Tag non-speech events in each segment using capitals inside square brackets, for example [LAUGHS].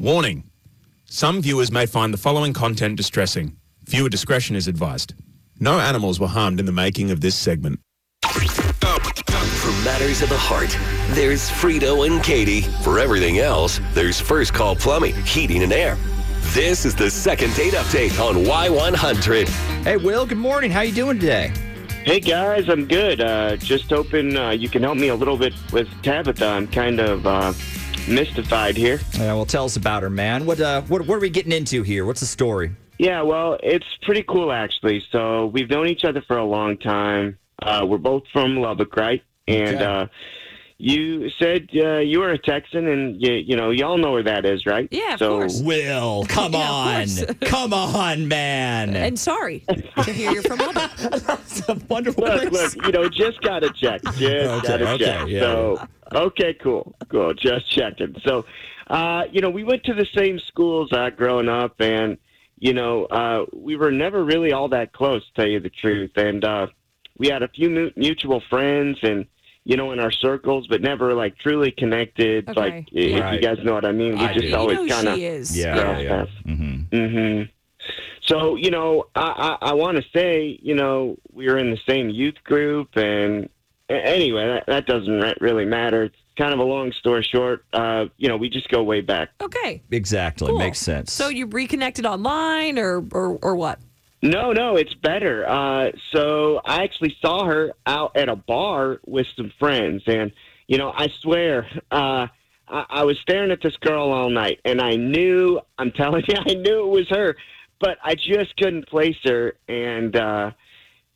Warning. Some viewers may find the following content distressing. Viewer discretion is advised. No animals were harmed in the making of this segment. For matters of the heart, there's Frito and Katie. For everything else, there's First Call Plumbing, Heating and Air. This is the second date update on Y100. Hey, Will, good morning. How you doing today? Hey guys, I'm good. Uh, just hoping uh, you can help me a little bit with Tabitha. I'm kind of uh, mystified here. Yeah, well, tell us about her, man. What, uh, what, what are we getting into here? What's the story? Yeah, well, it's pretty cool actually. So we've known each other for a long time. Uh, we're both from Lubbock, right? And Okay. uh, you said uh, you were a Texan, and you, you know y'all know where that is, right? Yeah, of so, course. Will, come Yeah, on. [LAUGHS] come on, man. And sorry to hear you're from Lubbock. [LAUGHS] That's a wonderful Look, place. look, you know, just got to check. Just Okay, got to okay, check. yeah, so, okay, cool, cool. Just checking. So, uh, you know, we went to the same schools uh, growing up, and you know, uh, we were never really all that close, to tell you the truth. And uh, we had a few mu- mutual friends, and you know, in our circles, but never like truly connected. Okay. Like, if Right. you guys know what I mean, we I just do. Always kind of she. Yeah, Yeah. yeah. Mm-hmm. hmm So you know, I I, I want to say you know we were in the same youth group, and a- anyway, that, that doesn't really matter. It's kind of a long story short. Uh, you know, we just go way back. Okay. Exactly. Cool. Makes sense. So you reconnected online or or, or what? No, no, it's better. Uh, so I actually saw her out at a bar with some friends, and you know, I swear, [LAUGHS] uh, I, I was staring at this girl all night, and I knew, I'm [LAUGHS] telling you, I knew it was her, but I just couldn't place her, and uh,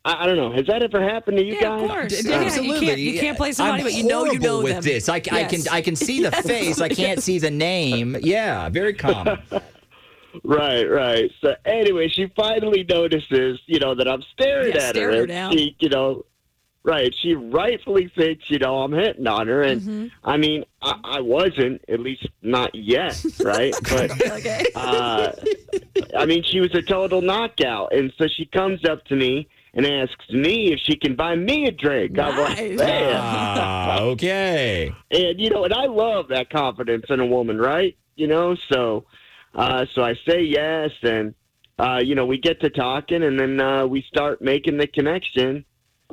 I, I don't know. Has that ever happened to you Yeah, guys? of course. D- Yeah, you Absolutely. can't- you can't play somebody, I'm but you know you know with them. this. I, I can I can see the Yes. [LAUGHS] face. I can't see the name. Yeah, very common. [LAUGHS] Right, right. So anyway, she finally notices, you know, that I'm staring Yeah, at stare her. her and down. She, you know, right. She rightfully thinks, you know, I'm hitting on her, and Mm-hmm. I mean, I, I wasn't, at least not yet, right? [LAUGHS] but Okay. uh, I mean, she was a total knockout, and so she comes up to me and asks me if she can buy me a drink. I'm like, man. ah, okay. [LAUGHS] and you know, and I love that confidence in a woman, right? You know, so uh, so I say yes, and uh, you know, we get to talking, and then uh, we start making the connection,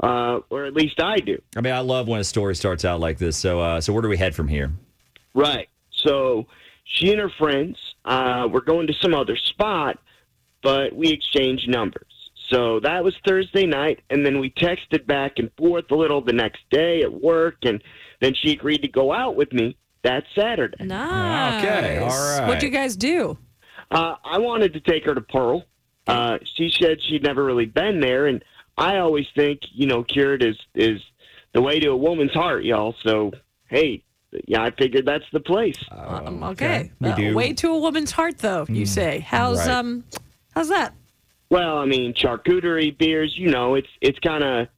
uh, or at least I do. I mean, I love when a story starts out like this. So, uh, so where do we head from here? Right. So she and her friends uh, were going to some other spot, but we exchanged numbers. So that was Thursday night, and then we texted back and forth a little the next day at work, and then she agreed to go out with me that Saturday. Nice. Okay, all right. What'd you guys do? Uh, I wanted to take her to Pearl. Uh, she said she'd never really been there, and I always think, you know, cured is is the way to a woman's heart, y'all. So, hey, yeah, I figured that's the place. Um, okay. We Uh, way to a woman's heart, though. You say. How's right. um, how's that? Well, I mean, charcuterie beers, you know, it's it's kind of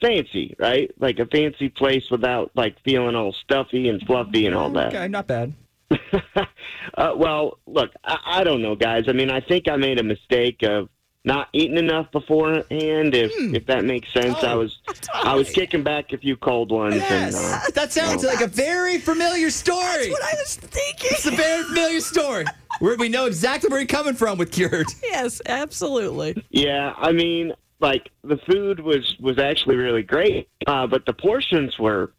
fancy, right? Like a fancy place without like feeling all stuffy and fluffy and all that. Okay, not bad. [LAUGHS] uh, well, look, I, I don't know, guys. I mean, I think I made a mistake of not eating enough beforehand. If if that makes sense, I was I was kicking back a few cold ones. And, uh, that sounds like a very familiar story. That's What I was thinking. It's a very familiar story. Where we know exactly where you're coming from with cured. [LAUGHS] Yes, absolutely. yeah, I mean, like the food was was actually really great, uh, but the portions were.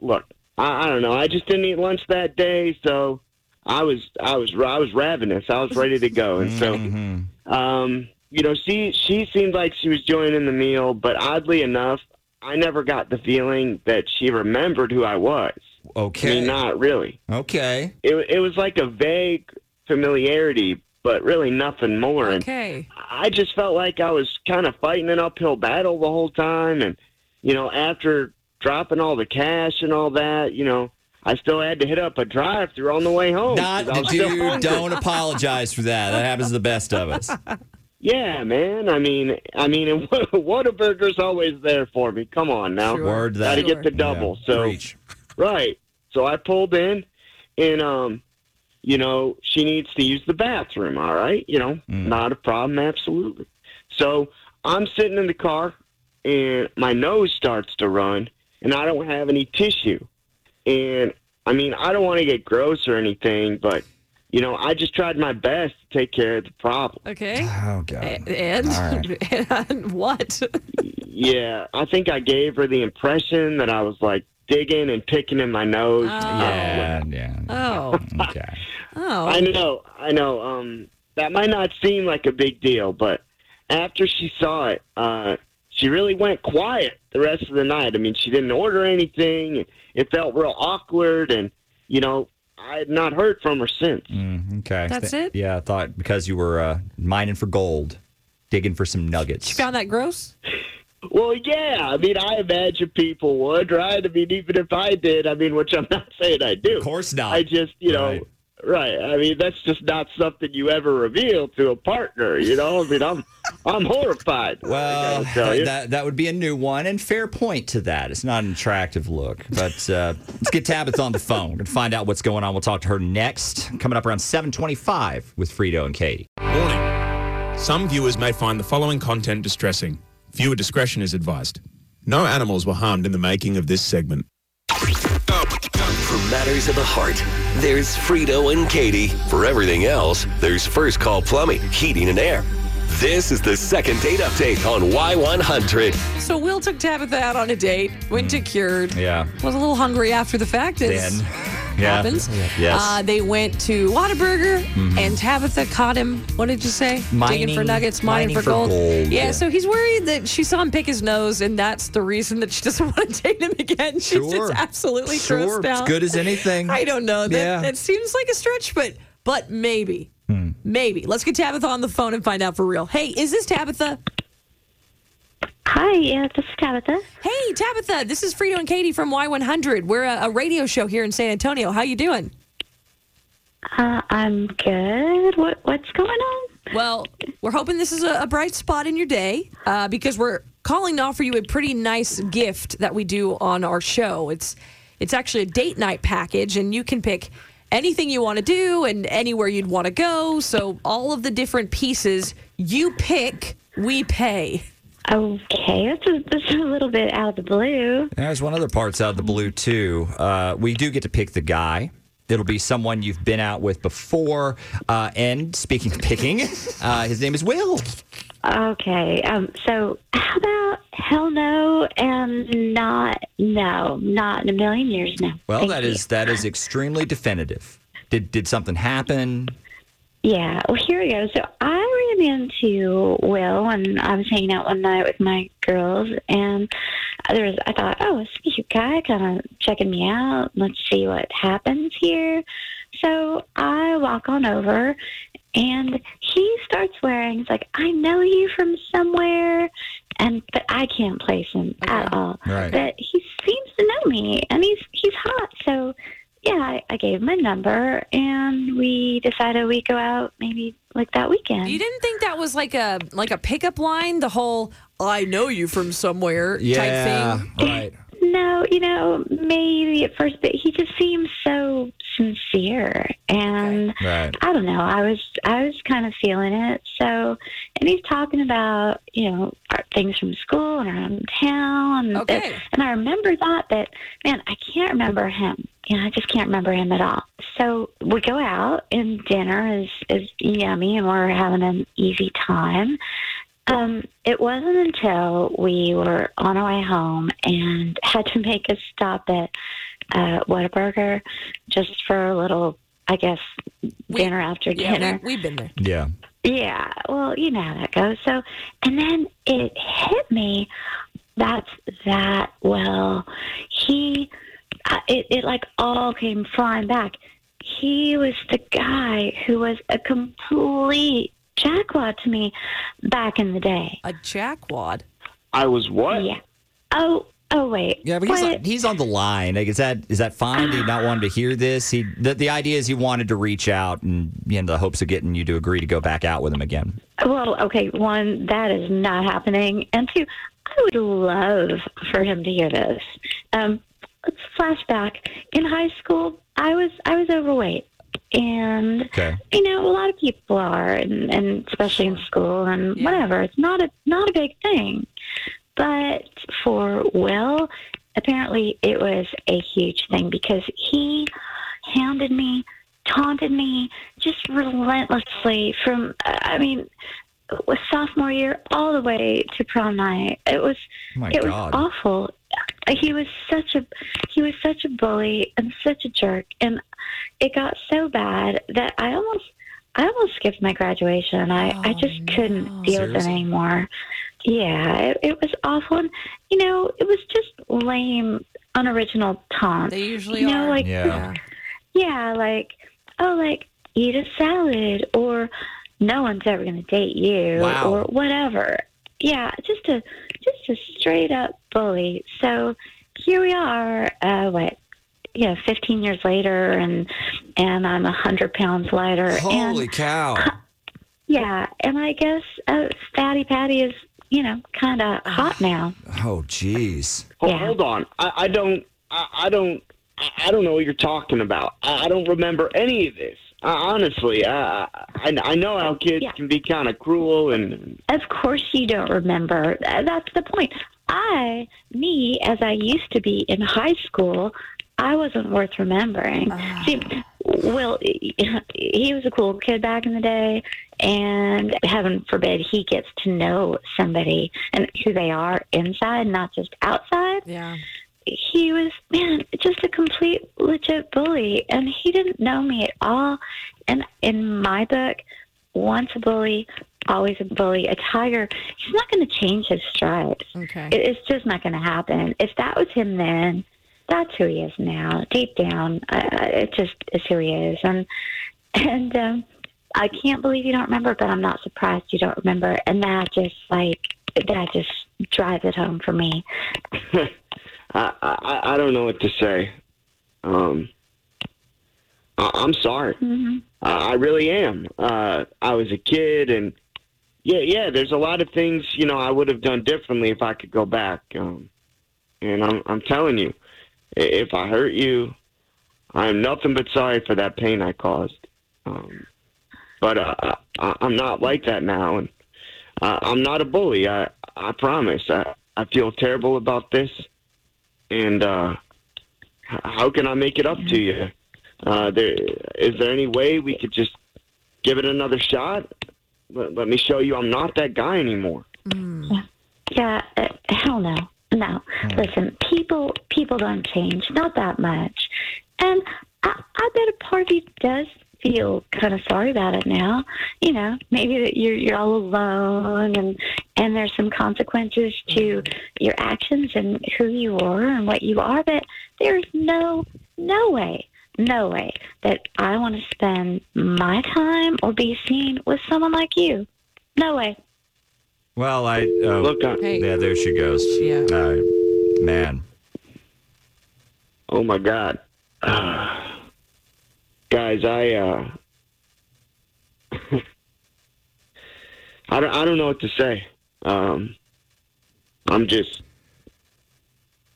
Look, I, I don't know. I just didn't eat lunch that day, so I was I was I was ravenous. I was ready to go, and so. Um, you know, she she seemed like she was joining the meal, but oddly enough, I never got the feeling that she remembered who I was. I Okay. mean, not really. Okay. It it was like a vague familiarity, but really nothing more. And I just felt like I was kind of fighting an uphill battle the whole time. And you know, after dropping all the cash and all that, you know, I still had to hit up a drive-through on the way home. Not 'cause I was still dude. Don't apologize for that. That happens to the best of us. [LAUGHS] Yeah, man. I mean, I mean, and [LAUGHS] Whataburger's always there for me. Come on now. Sure. Word to Got to that. get the double. Yeah, so preach. right. So I pulled in, and um, you know, she needs to use the bathroom. All right, you know, Mm. not a problem. Absolutely. So I'm sitting in the car, and my nose starts to run, and I don't have any tissue. And I mean, I don't want to get gross or anything, but you know, I just tried my best to take care of the problem. Okay. Oh god. A- And, All [LAUGHS] and what? [LAUGHS] Yeah, I think I gave her the impression that I was like digging and picking in my nose. Oh. Yeah, yeah. Oh. [LAUGHS] Okay. Oh. I know, I know. Um, that might not seem like a big deal, but after she saw it, uh, she really went quiet the rest of the night. I mean, she didn't order anything. It felt real awkward, and you know, I had not heard from her since. Mm, okay. That's Th- it? Yeah, I thought because you were uh, mining for gold, digging for some nuggets. You found that gross? [LAUGHS] Well, yeah. I mean, I imagine people would, right? I mean, even if I did, I mean, which I'm [LAUGHS] not saying I do. of course not. I just, you know, Right. right. I mean, that's just not something you ever reveal to a partner. You know, I mean, I'm, I'm horrified. Well, gotta tell you. that that would be a new one, and fair point to that. It's not an attractive look, but uh, let's get Tabitha on the phone. We're find out what's going on. We'll talk to her next, coming up around seven twenty-five with Frito and Katie. Warning. Some viewers may find the following content distressing. Viewer discretion is advised. No animals were harmed in the making of this segment. For matters of the heart, there's Frito and Katie. For everything else, there's First Call Plumbing, Heating and Air. This is the second date update on Y100. So Will took Tabitha out on a date, went to Cured. Yeah. Was a little hungry after the fact. as Then, yeah. Happens. Yes. Uh, they went to Whataburger, and Tabitha caught him. What did you say? Digging Mining- for nuggets, mining, mining for, for gold. gold, Yeah, yeah. so he's worried that she saw him pick his nose, and that's the reason that she [LAUGHS] doesn't want to date him again. She's Sure. just absolutely Sure. grossed out. good as anything. I don't know. That, Yeah. that seems like a stretch, but but maybe. Hmm. Maybe. Let's get Tabitha on the phone and find out for real. Hey, is this Tabitha? Hi, yeah, this is Tabitha. Hey, Tabitha, this is Frito and Katie from Y100. We're a, a radio show here in San Antonio. How you doing? Uh, I'm good. What what's going on? Well, we're hoping this is a, a bright spot in your day uh, because we're calling to offer you a pretty nice gift that we do on our show. It's it's actually a date night package, and you can pick anything you want to do and anywhere you'd want to go. So all of the different pieces you pick, we pay. [LAUGHS] Okay, this is this is a little bit out of the blue. There's one other part's out of the blue too. Uh, we do get to pick the guy. It'll be someone you've been out with before. Uh, and speaking of picking, uh, his name is Will. Okay, um, so how about hell no and not no, not in a million years no. Well, Thank that you. is that is extremely definitive. Did did something happen? Yeah, well, here we go. So I into Will and I was hanging out one night with my girls, and there was, I thought, oh, this a cute guy, kind of checking me out. Let's see what happens here. So I walk on over, and he starts wearing, he's like, I know you from somewhere, and but I can't place him at all. Right. But he seems to know me, and he's he's hot, so yeah, I, I gave him my number, and we decided we'd go out maybe like that weekend. You didn't think that was like a like a pickup line? The whole "I know you from somewhere" type thing. right. [LAUGHS] No, you know, maybe at first, but he just seems so sincere, and Right. I don't know. I was I was kind of feeling it. So, and he's talking about you know our things from school and around town, and Okay. and I remember that, but man, I can't remember him. You know, I just can't remember him at all. So we go out, and dinner is is yummy, and we're having an easy time. Um, it wasn't until we were on our way home and had to [LAUGHS] make a stop at uh, Whataburger just for a little, I guess, We- dinner after Yeah, dinner. we, we've been there. Yeah. Yeah, well, you know how that goes. So, and then it hit me that's that well. He, uh, it, it like all came flying back. He was the guy who was a complete jackwad to me back in the day. A jackwad. I was what? Yeah. Oh, Oh wait. Yeah, but he's What? on, he's on the line. Like, is that is that fine? Do you not want him to hear this? He the, the idea is he wanted to reach out and you know the hopes of getting you to agree to go back out with him again. Well, okay, one, that is not happening. And two, I would love for him to hear this. Um, let's flashback. In high school, I was I was overweight. And Okay. you know, a lot of people are and, and especially in school and Yeah. whatever. It's not a not a big thing. But for Will, apparently it was a huge thing because he hounded me, taunted me just relentlessly from, I mean, with sophomore year all the way to prom night. It was, my it God. was awful. He was such a, he was such a bully and such a jerk, and it got so bad that I almost, I almost skipped my graduation. I, I Oh, just couldn't no. deal with it anymore. Yeah, it, it was awful, and you know, it was just lame, unoriginal taunts. They usually you know, are. like Yeah. [LAUGHS] yeah, like oh, like eat a salad, or no one's ever going to date you, Wow. or whatever. Yeah, just a just a straight up bully. So here we are. Uh, what? Yeah, 15 years later, and and I'm a hundred pounds lighter. and, cow! [LAUGHS] yeah, and I guess uh, Fatty Patty is you know kind of hot now. Oh jeez. Ho- Yeah. Hold on. I, I don't. I, I don't. I, I don't know what you're talking about. I, I don't remember any of this. Uh, honestly, I, I I know how kids Yeah. can be kind of cruel and Of course you don't remember. That's the point. I, me, as I used to be in high school, I wasn't worth remembering. Uh-huh. See, Will, he was a cool kid back in the day, and heaven forbid he gets to know somebody and who they are inside, not just outside Yeah. he was man just a complete legit bully and he didn't know me at all and in my book once a bully always a bully a tiger he's not going to change his stripes Okay. it, it's just not going to happen if that was him then that's who he is now deep down uh, it just is who he is and and um i can't believe you don't remember but i'm not surprised you don't remember and that just like that just drives it home for me [LAUGHS] I, I I don't know what to say. Um, I, I'm sorry. hmm I, I really am. Uh, I was a kid, and yeah, yeah. There's a lot of things you know I would have done differently if I could go back. Um, and I'm I'm telling you, if I hurt you, I'm nothing but sorry for that pain I caused. Um, but uh, I, I'm not like that now, and uh, I'm not a bully. I I promise. I I feel terrible about this, and uh, how can I make it up to you? Uh, there is there any way we could just give it another shot? Let, let me show you I'm not that guy anymore. Yeah, uh, hell no, no. Mm. Listen, people people don't change, not that much, and I, I bet a part of you does feel kind of sorry about it now. You know, maybe that you're you're all alone, and and there's some consequences to mm-hmm. your actions and who you are and what you are. But there's no no way. No way that I want to spend my time or be seen with someone like you. No way. Well, I oh, Look, uh, Hey. yeah, there she goes. Yeah. Uh, man. oh my god, [SIGHS] guys, I uh, [LAUGHS] I don't I don't know what to say. Um, I'm just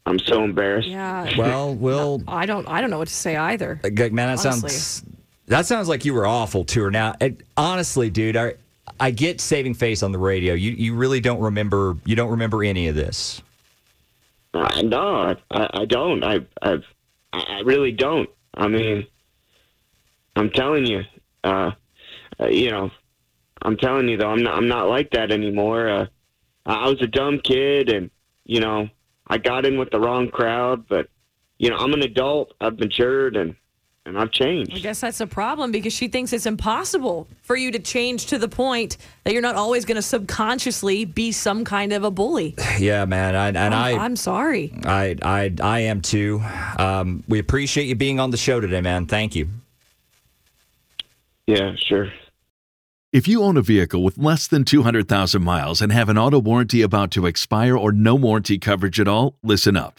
I'm so embarrassed. Yeah. [LAUGHS] Well, Will, I don't. I don't know what to say either. Like, man, that Honestly. sounds that sounds like you were awful to her. Now, it, honestly, dude, I, I get saving face on the radio. You you really don't remember. You don't remember any of this. Uh, no, I, I don't. I, I've, I really don't. I mean, I'm telling you, uh, uh, you know, I'm telling you though, I'm not, I'm not like that anymore. Uh, I was a dumb kid, and you know, I got in with the wrong crowd. But you know, I'm an adult. I've matured, and and I've changed. I guess that's a problem because she thinks it's impossible for you to change to the point that you're not always going to subconsciously be some kind of a bully. [SIGHS] Yeah, man, I, and I'm, I, I'm sorry. I, I, I am too. Um, we appreciate you being on the show today, man. Thank you. Yeah, sure. If you own a vehicle with less than 200,000 miles and have an auto warranty about to expire or no warranty coverage at all, listen up.